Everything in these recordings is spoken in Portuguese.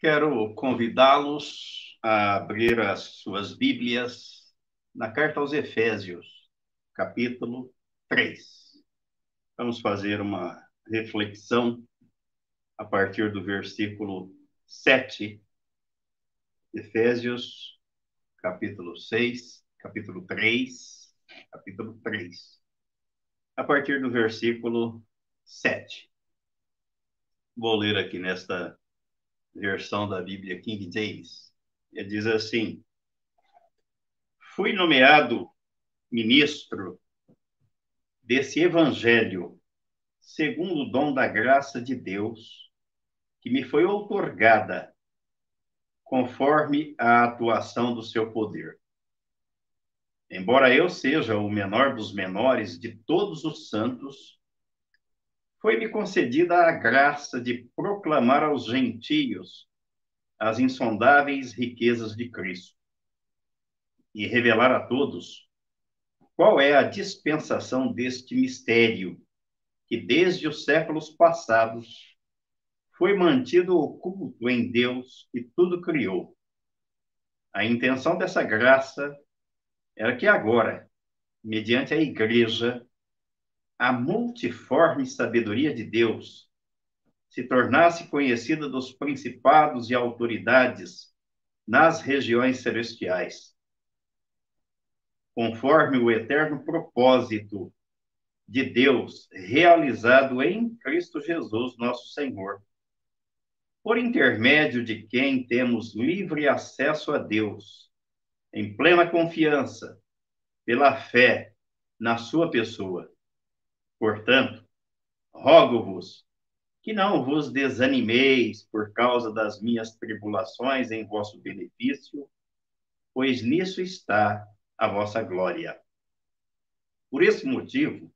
Quero convidá-los a abrir as suas Bíblias na carta aos Efésios, capítulo 3. Vamos fazer uma reflexão a partir do versículo 7, Efésios, capítulo 6, capítulo 3, capítulo 3, a partir do versículo 7. Vou ler aqui nesta versão da Bíblia King James. Ele diz assim: Fui nomeado ministro desse evangelho segundo o dom da graça de Deus que me foi outorgada conforme a atuação do seu poder. Embora eu seja o menor dos menores de todos os santos, foi-me concedida a graça de proclamar aos gentios as insondáveis riquezas de Cristo e revelar a todos qual é a dispensação deste mistério que desde os séculos passados foi mantido oculto em Deus que tudo criou. A intenção dessa graça era que agora, mediante a igreja, a multiforme sabedoria de Deus se tornasse conhecida dos principados e autoridades nas regiões celestiais, conforme o eterno propósito de Deus realizado em Cristo Jesus, nosso Senhor, por intermédio de quem temos livre acesso a Deus, em plena confiança, pela fé na Sua pessoa. Portanto, rogo-vos que não vos desanimeis por causa das minhas tribulações em vosso benefício, pois nisso está a vossa glória. Por esse motivo,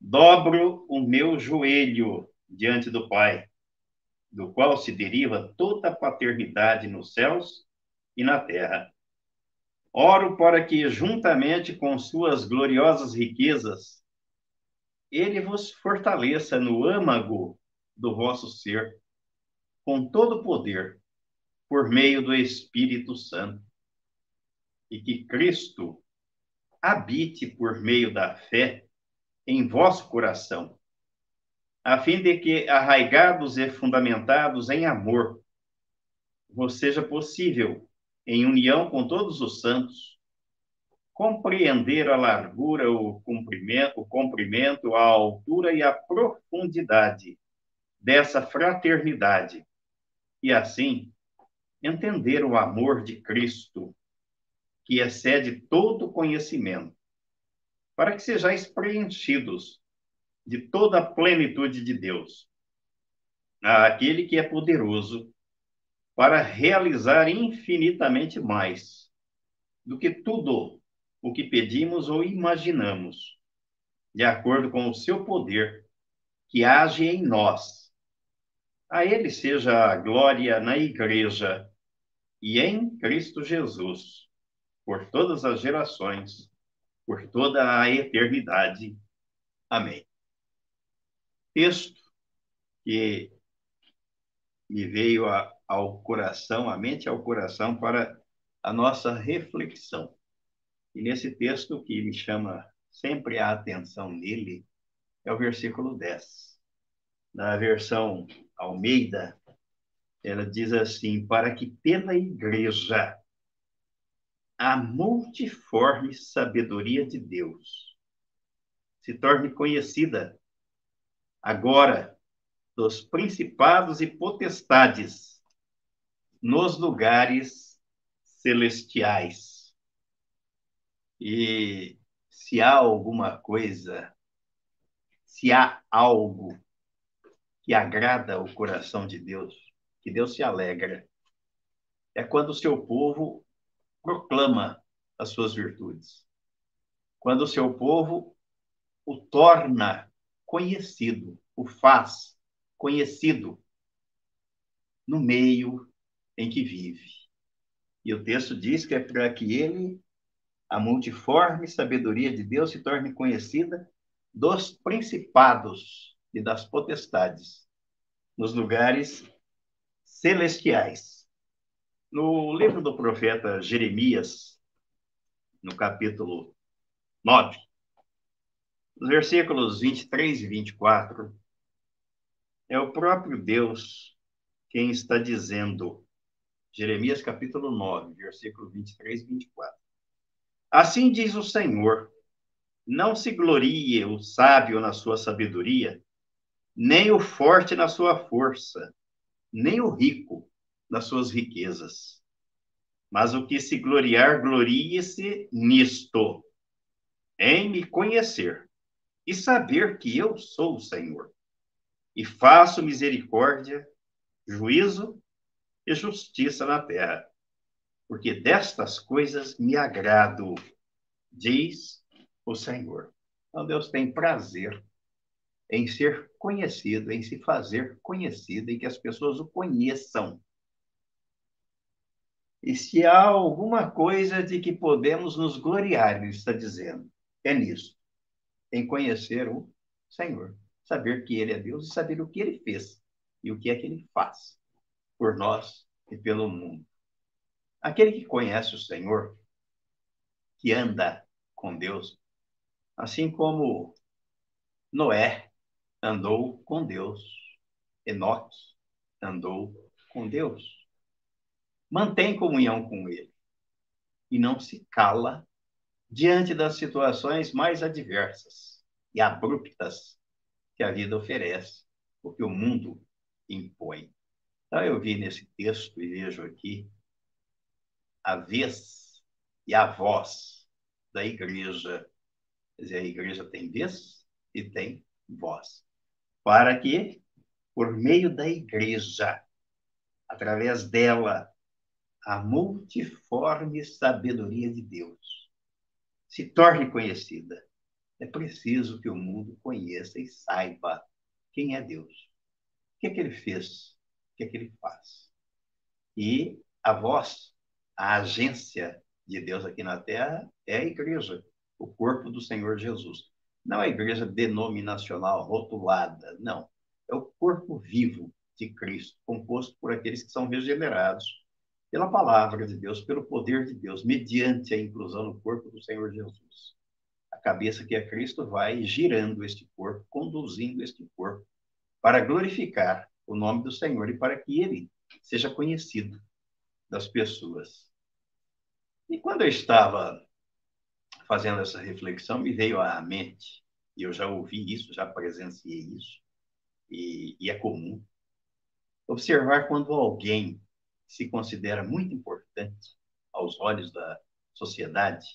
dobro o meu joelho diante do Pai, do qual se deriva toda a paternidade nos céus e na terra. Oro para que, juntamente com suas gloriosas riquezas, ele vos fortaleça no âmago do vosso ser, com todo o poder, por meio do Espírito Santo, e que Cristo habite por meio da fé em vosso coração, a fim de que, arraigados e fundamentados em amor, vos seja possível, em união com todos os santos, compreender a largura, o comprimento, o comprimento, a altura e a profundidade dessa fraternidade. E assim entender o amor de Cristo que excede todo conhecimento, para que sejais preenchidos de toda a plenitude de Deus, aquele que é poderoso para realizar infinitamente mais do que tudo o que pedimos ou imaginamos, de acordo com o seu poder que age em nós. A ele seja a glória na igreja e em Cristo Jesus, por todas as gerações, por toda a eternidade. Amém. Texto que me veio ao coração, à mente e ao coração para a nossa reflexão. E nesse texto que me chama sempre a atenção nele é o versículo 10. Na versão Almeida, ela diz assim: para que pela igreja a multiforme sabedoria de Deus se torne conhecida agora dos principados e potestades nos lugares celestiais e se há alguma coisa, se há algo que agrada o coração de Deus, que Deus se alegra, é quando o seu povo proclama as suas virtudes. Quando o seu povo o torna conhecido, o faz conhecido no meio em que vive. E o texto diz que é para que ele a multiforme sabedoria de Deus se torne conhecida dos principados e das potestades nos lugares celestiais. No livro do profeta Jeremias, no capítulo 9, nos versículos 23 e 24, é o próprio Deus quem está dizendo, Jeremias capítulo 9, versículo 23 e 24. Assim diz o Senhor: Não se glorie o sábio na sua sabedoria, nem o forte na sua força, nem o rico nas suas riquezas. Mas o que se gloriar, glorie-se nisto, em me conhecer e saber que eu sou o Senhor, e faço misericórdia, juízo e justiça na terra, porque destas coisas me agrado, diz o Senhor. Então Deus tem prazer em ser conhecido, em se fazer conhecido, em que as pessoas o conheçam. E se há alguma coisa de que podemos nos gloriar, ele está dizendo, é nisso, em conhecer o Senhor, saber que Ele é Deus e saber o que Ele fez e o que é que Ele faz por nós e pelo mundo. Aquele que conhece o Senhor, que anda com Deus, assim como Noé andou com Deus, Enoque andou com Deus, mantém comunhão com Ele e não se cala diante das situações mais adversas e abruptas que a vida oferece, porque o mundo impõe. Então, eu vi nesse texto e vejo aqui a vez e a voz da igreja. Quer dizer, a igreja tem vez e tem voz. Para que, por meio da igreja, através dela, a multiforme sabedoria de Deus se torne conhecida. É preciso que o mundo conheça e saiba quem é Deus. O que é que ele fez? O que é que ele faz? E a voz, a agência de Deus aqui na Terra é a igreja, o corpo do Senhor Jesus. Não é a igreja denominacional, rotulada, não. É o corpo vivo de Cristo, composto por aqueles que são regenerados pela palavra de Deus, pelo poder de Deus, mediante a inclusão no corpo do Senhor Jesus. A cabeça que é Cristo vai girando este corpo, conduzindo este corpo para glorificar o nome do Senhor e para que ele seja conhecido das pessoas. E quando eu estava fazendo essa reflexão, me veio à mente, e eu já ouvi isso, já presenciei isso, e, e é comum, observar quando alguém se considera muito importante aos olhos da sociedade,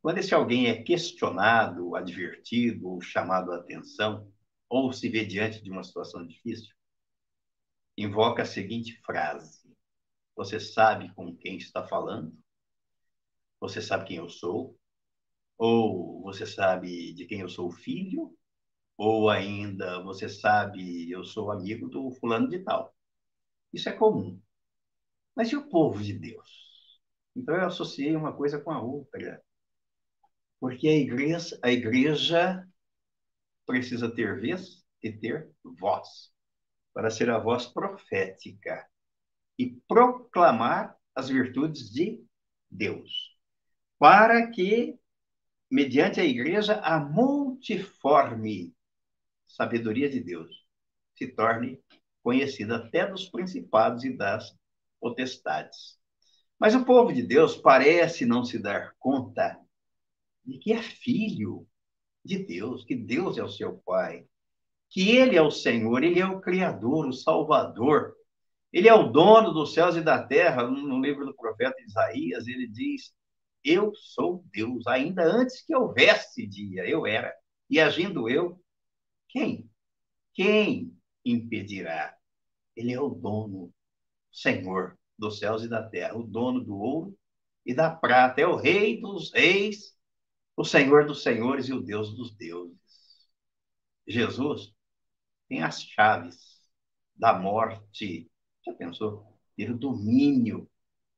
quando esse alguém é questionado, advertido ou chamado a atenção, ou se vê diante de uma situação difícil, invoca a seguinte frase: Você sabe com quem está falando? Você sabe quem eu sou? Ou você sabe de quem eu sou filho? Ou ainda você sabe eu sou amigo do fulano de tal? Isso é comum. Mas e o povo de Deus? Então eu associei uma coisa com a outra. Porque a igreja, a igreja precisa ter vez e ter voz, para ser a voz profética e proclamar as virtudes de Deus, para que, mediante a igreja, a multiforme sabedoria de Deus se torne conhecida até dos principados e das potestades. Mas o povo de Deus parece não se dar conta de que é filho de Deus, que Deus é o seu Pai, que Ele é o Senhor, Ele é o Criador, o Salvador, Ele é o dono dos céus e da terra. No livro do profeta Isaías, ele diz: Eu sou Deus, ainda antes que houvesse dia, eu era. E agindo eu, quem? Quem impedirá? Ele é o dono Senhor dos céus e da terra, o dono do ouro e da prata, é o rei dos reis, o Senhor dos senhores e o Deus dos deuses. Jesus tem as chaves da morte. Já pensou? Ele o domínio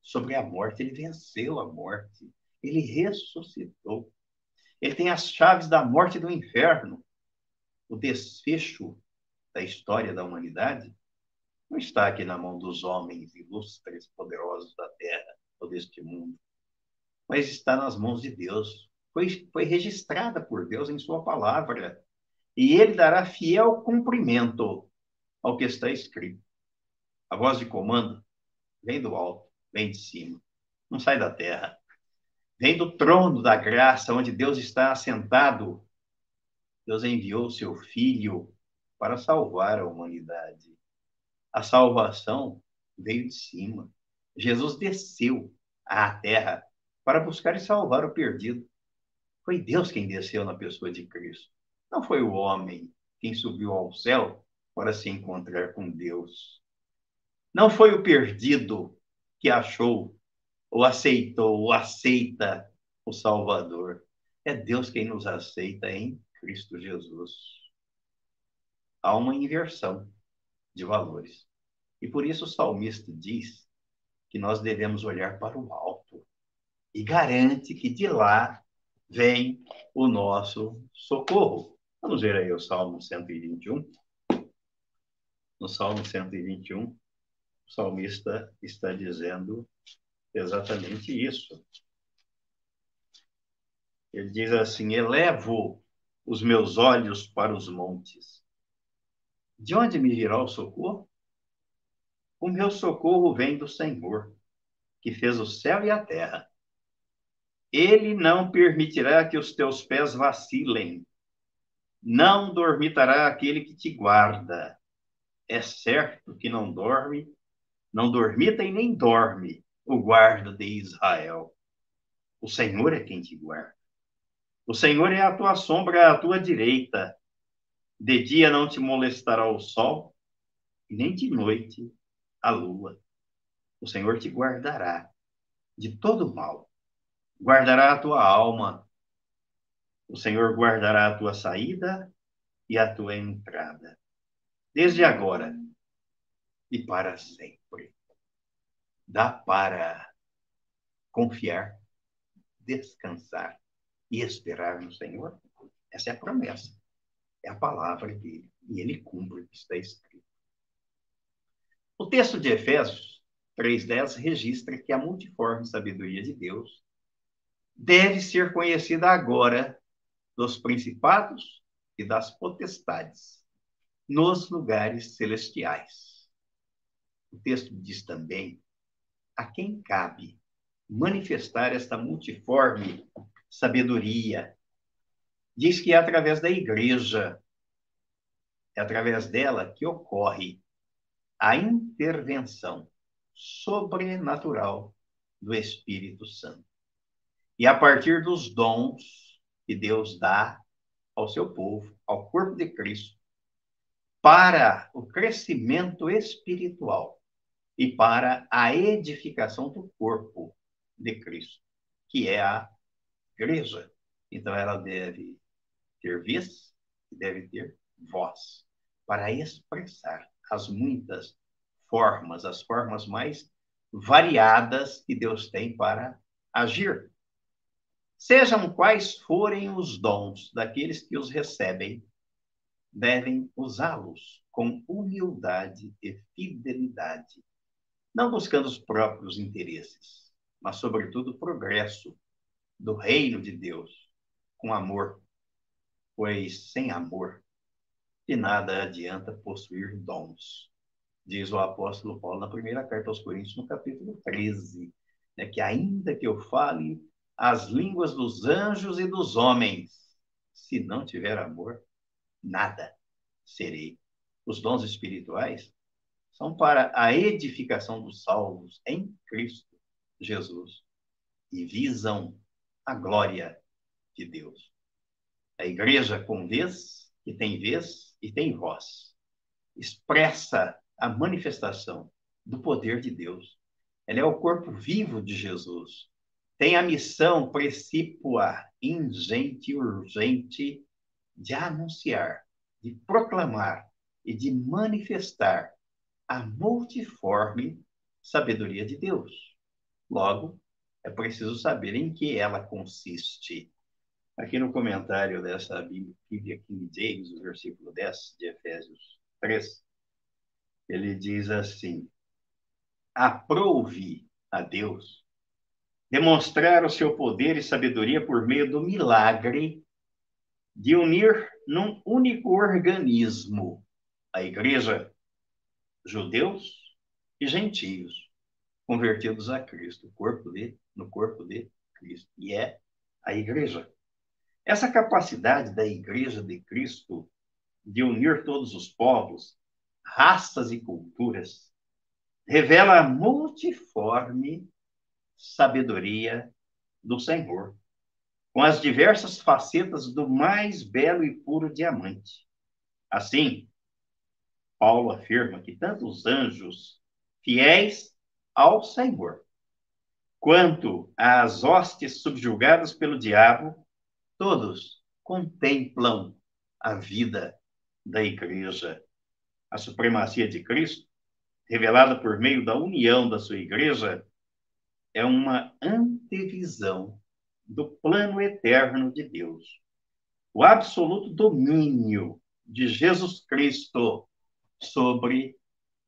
sobre a morte, ele venceu a morte, ele ressuscitou. Ele tem as chaves da morte e do inferno. O desfecho da história da humanidade não está aqui na mão dos homens ilustres, poderosos da terra ou deste mundo, mas está nas mãos de Deus. Foi, foi registrada por Deus em Sua palavra. E Ele dará fiel cumprimento ao que está escrito. A voz de comando vem do alto, vem de cima, não sai da terra. Vem do trono da graça, onde Deus está assentado. Deus enviou seu Filho para salvar a humanidade. A salvação veio de cima. Jesus desceu à terra para buscar e salvar o perdido. Foi Deus quem desceu na pessoa de Cristo. Não foi o homem quem subiu ao céu para se encontrar com Deus. Não foi o perdido que achou, ou aceitou, ou aceita o Salvador. É Deus quem nos aceita em Cristo Jesus. Há uma inversão de valores. E por isso o salmista diz que nós devemos olhar para o alto e garante que de lá vem o nosso socorro. Vamos ver aí o Salmo 121. No Salmo 121, o salmista está dizendo exatamente isso. Ele diz assim: Elevo os meus olhos para os montes. De onde me virá o socorro? O meu socorro vem do Senhor, que fez o céu e a terra. Ele não permitirá que os teus pés vacilem. Não dormitará aquele que te guarda. É certo que não dorme, não dormita e nem dorme o guarda de Israel. O Senhor é quem te guarda. O Senhor é a tua sombra à tua direita. De dia não te molestará o sol, nem de noite a lua. O Senhor te guardará de todo mal. Guardará a tua alma. O Senhor guardará a tua saída e a tua entrada. Desde agora e para sempre. Dá para confiar, descansar e esperar no Senhor? Essa é a promessa. É a palavra dele. E ele cumpre o que está escrito. O texto de Efésios 3,10 registra que a multiforme sabedoria de Deus deve ser conhecida agora dos principados e das potestades nos lugares celestiais. O texto diz também a quem cabe manifestar esta multiforme sabedoria. Diz que é através da igreja, é através dela que ocorre a intervenção sobrenatural do Espírito Santo. E a partir dos dons que Deus dá ao seu povo, ao corpo de Cristo, para o crescimento espiritual e para a edificação do corpo de Cristo, que é a igreja. Então, ela deve ter vez e deve ter voz para expressar as muitas formas, as formas mais variadas que Deus tem para agir. Sejam quais forem os dons daqueles que os recebem, devem usá-los com humildade e fidelidade, não buscando os próprios interesses, mas, sobretudo, o progresso do reino de Deus, com amor, pois sem amor de nada adianta possuir dons. Diz o apóstolo Paulo na primeira carta aos Coríntios, no capítulo 13, né, que ainda que eu fale as línguas dos anjos e dos homens, se não tiver amor, nada serei. Os dons espirituais são para a edificação dos salvos em Cristo Jesus e visam a glória de Deus. A igreja com vez, que tem vez e tem voz, expressa a manifestação do poder de Deus. Ela é o corpo vivo de Jesus. Tem a missão precípua, ingente e urgente de anunciar, de proclamar e de manifestar a multiforme sabedoria de Deus. Logo, é preciso saber em que ela consiste. Aqui no comentário dessa Bíblia King James, o versículo 10 de Efésios 3, ele diz assim: aprove a Deus demonstrar o seu poder e sabedoria por meio do milagre de unir num único organismo a igreja, judeus e gentios, convertidos a Cristo, corpo de, no corpo de Cristo, e é a igreja. Essa capacidade da igreja de Cristo de unir todos os povos, raças e culturas revela a multiforme sabedoria do Senhor, com as diversas facetas do mais belo e puro diamante. Assim, Paulo afirma que tanto os anjos fiéis ao Senhor, quanto as hostes subjugadas pelo diabo, todos contemplam a vida da igreja. A supremacia de Cristo revelada por meio da união da sua igreja, é uma antevisão do plano eterno de Deus. O absoluto domínio de Jesus Cristo sobre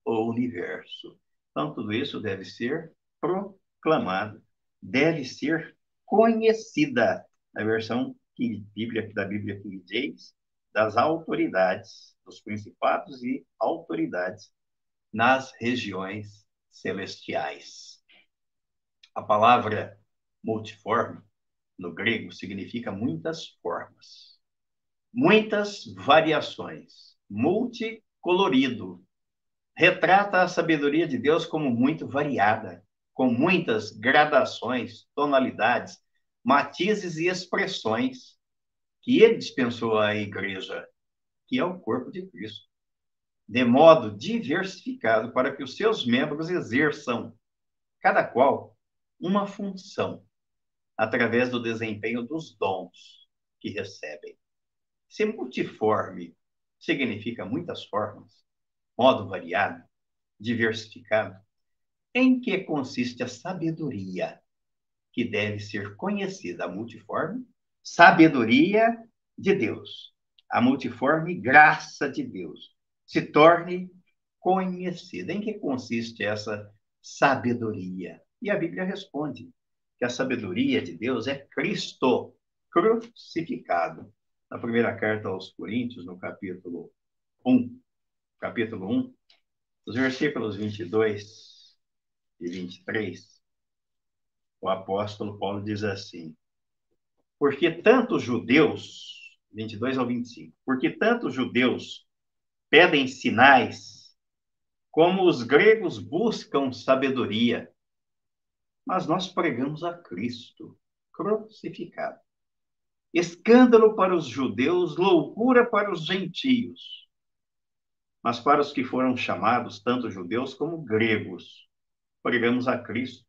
o universo. Então, tudo isso deve ser proclamado, deve ser conhecida. A versão que Bíblia, da Bíblia King James, das autoridades, dos principados e autoridades nas regiões celestiais. A palavra multiforme, no grego, significa muitas formas, muitas variações, multicolorido. Retrata a sabedoria de Deus como muito variada, com muitas gradações, tonalidades, matizes e expressões que ele dispensou à igreja, que é o corpo de Cristo de modo diversificado para que os seus membros exerçam, cada qual, uma função através do desempenho dos dons que recebem. Se multiforme significa muitas formas, modo variado, diversificado, em que consiste a sabedoria que deve ser conhecida? Multiforme sabedoria de Deus, a multiforme graça de Deus se torne conhecida. Em que consiste essa sabedoria? E a Bíblia responde que a sabedoria de Deus é Cristo crucificado. Na primeira carta aos Coríntios, no capítulo 1, capítulo 1, os versículos 22 e 23, o apóstolo Paulo diz assim: Porque tanto judeus, 22 ao 25, porque tanto judeus pedem sinais, como os gregos buscam sabedoria. Mas nós pregamos a Cristo crucificado. Escândalo para os judeus, loucura para os gentios. Mas para os que foram chamados, tanto judeus como gregos, pregamos a Cristo,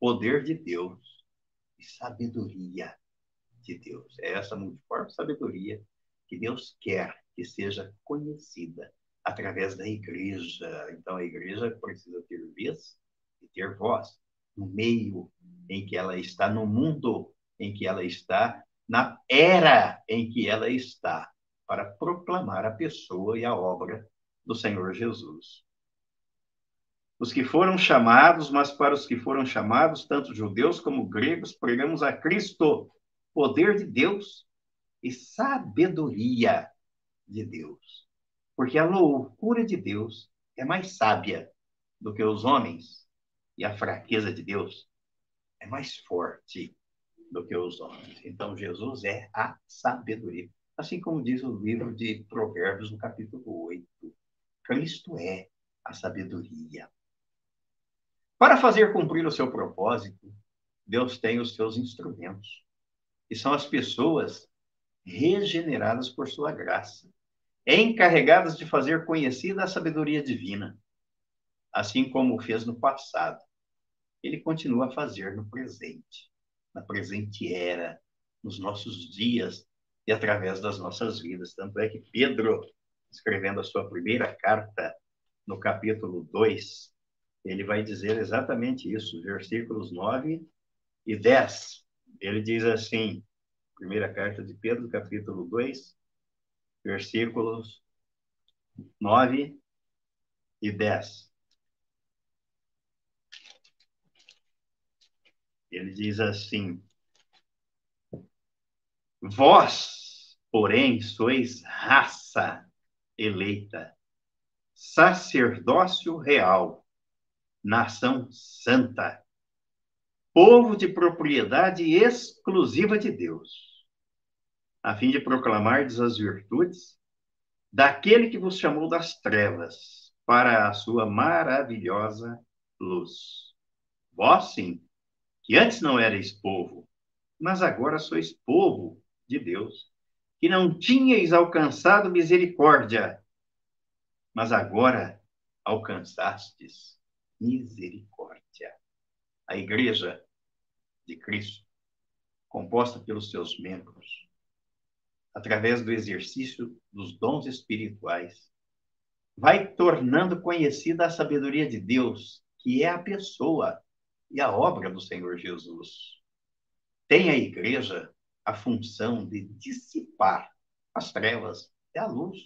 poder de Deus e sabedoria de Deus. É essa multiforme sabedoria que Deus quer que seja conhecida através da igreja. Então, a igreja precisa ter vez e ter voz no meio em que ela está, no mundo em que ela está, na era em que ela está, para proclamar a pessoa e a obra do Senhor Jesus. Os que foram chamados, mas para os que foram chamados, tanto judeus como gregos, pregamos a Cristo, poder de Deus e sabedoria de Deus. Porque a loucura de Deus é mais sábia do que os homens, e a fraqueza de Deus é mais forte do que os homens. Então, Jesus é a sabedoria. Assim como diz o livro de Provérbios, no capítulo 8. Cristo é a sabedoria. Para fazer cumprir o seu propósito, Deus tem os seus instrumentos, que são as pessoas regeneradas por sua graça encarregadas de fazer conhecida a sabedoria divina, assim como fez no passado. Ele continua a fazer no presente, na presente era, nos nossos dias e através das nossas vidas. Tanto é que Pedro, escrevendo a sua primeira carta, no capítulo 2, ele vai dizer exatamente isso, versículos 9 e 10. Ele diz assim, primeira carta de Pedro, capítulo 2, versículos 9 e 10. Ele diz assim: Vós, porém, sois raça eleita, sacerdócio real, nação santa, povo de propriedade exclusiva de Deus, a fim de proclamar as virtudes daquele que vos chamou das trevas para a sua maravilhosa luz. Vós, sim, que antes não erais povo, mas agora sois povo de Deus, que não tinhais alcançado misericórdia, mas agora alcançastes misericórdia. A igreja de Cristo, composta pelos seus membros, através do exercício dos dons espirituais, vai tornando conhecida a sabedoria de Deus, que é a pessoa e a obra do Senhor Jesus. Tem a igreja a função de dissipar as trevas e a luz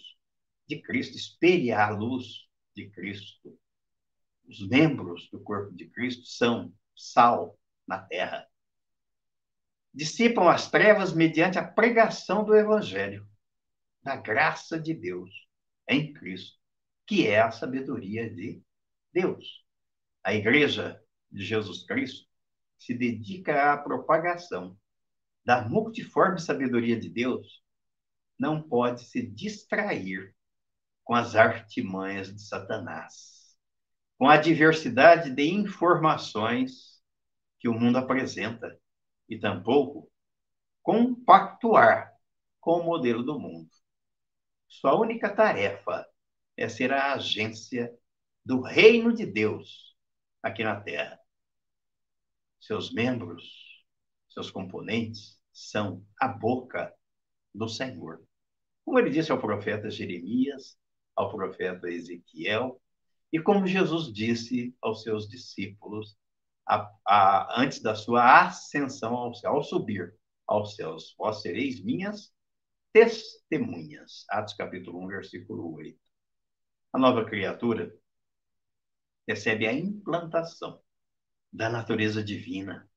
de Cristo, espelhar a luz de Cristo. Os membros do corpo de Cristo são sal na terra. Dissipam as trevas mediante a pregação do Evangelho, da graça de Deus em Cristo, que é a sabedoria de Deus. A igreja de Jesus Cristo se dedica à propagação da multiforme sabedoria de Deus, não pode se distrair com as artimanhas de Satanás, com a diversidade de informações que o mundo apresenta, e tampouco compactuar com o modelo do mundo. Sua única tarefa é ser a agência do reino de Deus aqui na Terra. Seus membros, seus componentes, são a boca do Senhor. Como ele disse ao profeta Jeremias, ao profeta Ezequiel, e como Jesus disse aos seus discípulos a, a, antes da sua ascensão ao céu, ao subir aos céus, vós sereis minhas testemunhas. Atos capítulo 1, versículo 8. A nova criatura recebe a implantação da natureza divina,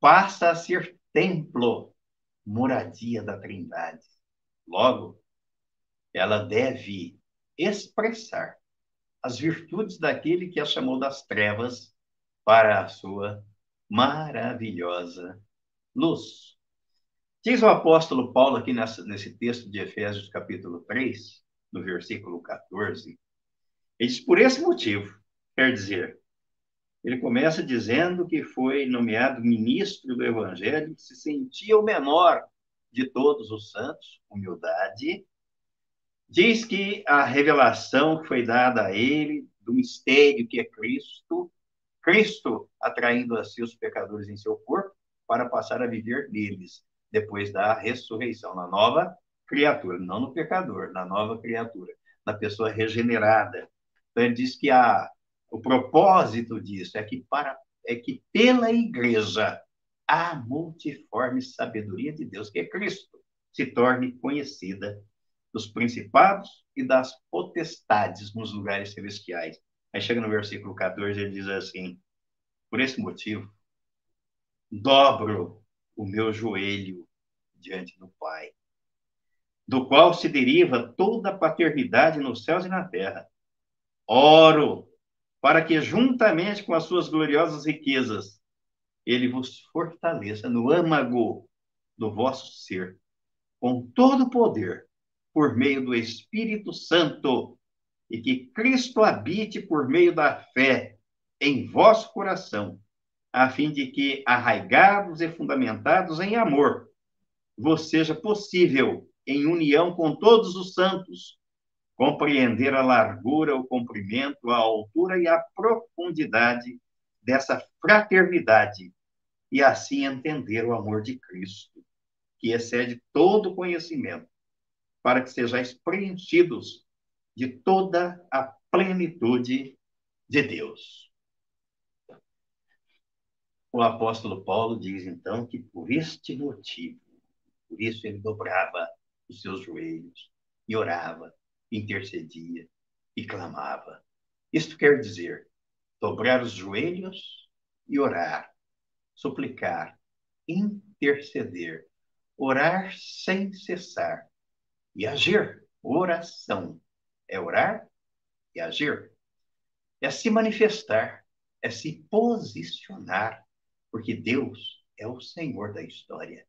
passa a ser templo, moradia da Trindade. Logo, ela deve expressar as virtudes daquele que a chamou das trevas para a sua maravilhosa luz. Diz o apóstolo Paulo aqui nessa, nesse texto de Efésios, capítulo 3, no versículo 14, ele diz: Por esse motivo, quer dizer, ele começa dizendo que foi nomeado ministro do Evangelho, que se sentia o menor de todos os santos, humildade. Diz que a revelação foi dada a ele do mistério que é Cristo, Cristo atraindo a si os pecadores em seu corpo para passar a viver neles depois da ressurreição, na nova criatura, não no pecador, na nova criatura, na pessoa regenerada. Então ele diz que a o propósito disso é que, para, é que pela igreja a multiforme sabedoria de Deus, que é Cristo, se torne conhecida dos principados e das potestades nos lugares celestiais. Aí chega no versículo 14, ele diz assim: Por esse motivo, dobro o meu joelho diante do Pai, do qual se deriva toda a paternidade nos céus e na terra. Oro para que, juntamente com as suas gloriosas riquezas, ele vos fortaleça no âmago do vosso ser, com todo o poder, por meio do Espírito Santo, e que Cristo habite por meio da fé em vosso coração, a fim de que, arraigados e fundamentados em amor, vos seja possível, em união com todos os santos, compreender a largura, o comprimento, a altura e a profundidade dessa fraternidade e assim entender o amor de Cristo, que excede todo conhecimento, para que sejais preenchidos de toda a plenitude de Deus. O apóstolo Paulo diz então que por este motivo, por isso ele dobrava os seus joelhos e orava intercedia e clamava Isto quer dizer dobrar os joelhos e orar, suplicar, interceder, orar sem cessar e agir. Oração é orar e agir. É se manifestar, é se posicionar, porque Deus é o Senhor da história,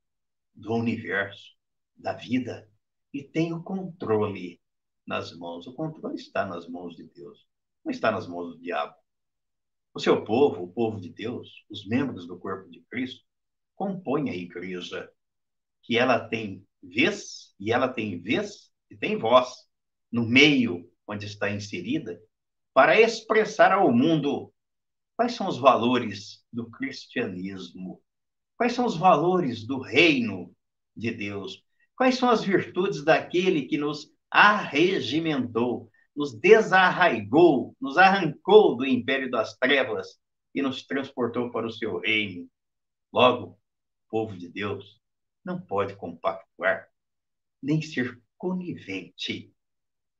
do universo, da vida e tem o controle nas mãos. O controle está nas mãos de Deus, não está nas mãos do diabo. O seu povo, o povo de Deus, os membros do corpo de Cristo, compõem a igreja, que ela tem vez, e ela tem vez e tem voz no meio onde está inserida, para expressar ao mundo quais são os valores do cristianismo, quais são os valores do reino de Deus, quais são as virtudes daquele que nos arregimentou, nos desarraigou, nos arrancou do império das trevas e nos transportou para o seu reino. Logo, o povo de Deus não pode compactuar, nem ser conivente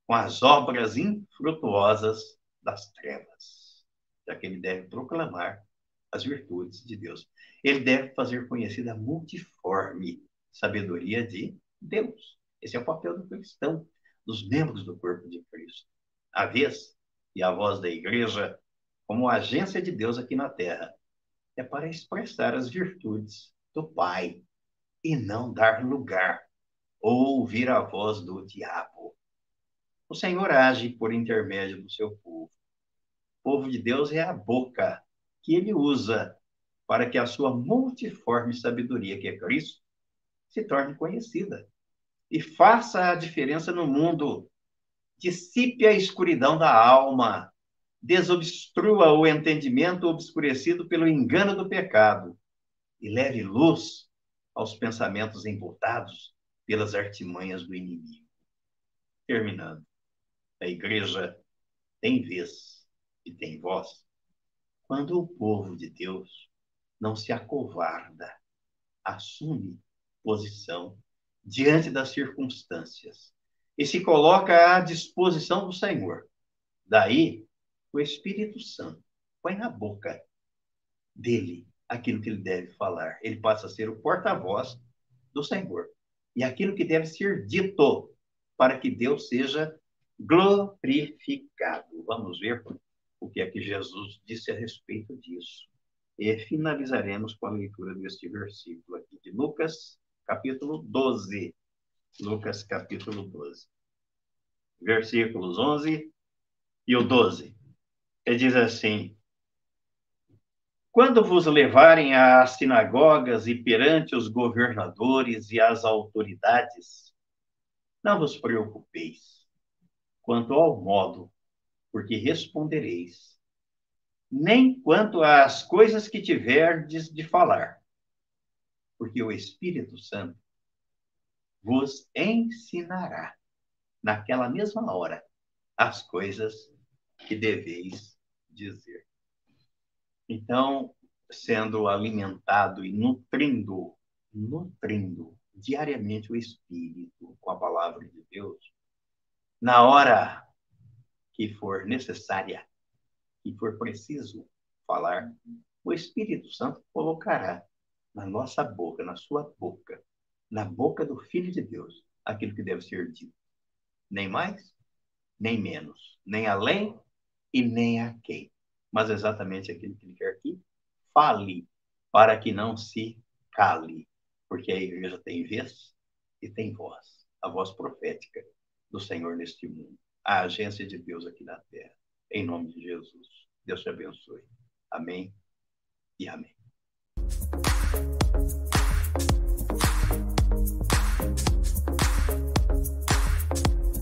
com as obras infrutuosas das trevas, já que ele deve proclamar as virtudes de Deus. Ele deve fazer conhecida a multiforme sabedoria de Deus. Esse é o papel do cristão, dos membros do corpo de Cristo. A vez e a voz da igreja, como agência de Deus aqui na terra, é para expressar as virtudes do Pai e não dar lugar ou ouvir a voz do diabo. O Senhor age por intermédio do seu povo. O povo de Deus é a boca que ele usa para que a sua multiforme sabedoria, que é Cristo, se torne conhecida e faça a diferença no mundo. Dissipe a escuridão da alma, desobstrua o entendimento obscurecido pelo engano do pecado e leve luz aos pensamentos empurtados pelas artimanhas do inimigo. Terminando, a igreja tem vez e tem voz quando o povo de Deus não se acovarda, assume posição diante das circunstâncias e se coloca à disposição do Senhor. Daí, o Espírito Santo põe na boca dele aquilo que ele deve falar. Ele passa a ser o porta-voz do Senhor. E aquilo que deve ser dito para que Deus seja glorificado. Vamos ver o que é que Jesus disse a respeito disso. E finalizaremos com a leitura deste versículo aqui de Lucas, capítulo 12. Lucas, capítulo 12. Versículos 11 e o 12. Ele diz assim: Quando vos levarem às sinagogas e perante os governadores e as autoridades, não vos preocupeis quanto ao modo porque respondereis, nem quanto às coisas que tiverdes de falar, porque o Espírito Santo vos ensinará naquela mesma hora as coisas que deveis dizer. Então, sendo alimentado e nutrindo, nutrindo diariamente o espírito com a palavra de Deus, na hora que for necessária, que for preciso falar, o Espírito Santo colocará na nossa boca, na sua boca, na boca do Filho de Deus, aquilo que deve ser dito. Nem mais, nem menos, nem além e nem a quem. Mas exatamente aquilo que ele quer que fale, para que não se cale, porque a igreja tem vez e tem voz, a voz profética do Senhor neste mundo a agência de Deus aqui na terra. Em nome de Jesus. Deus te abençoe. Amém e amém. Bye.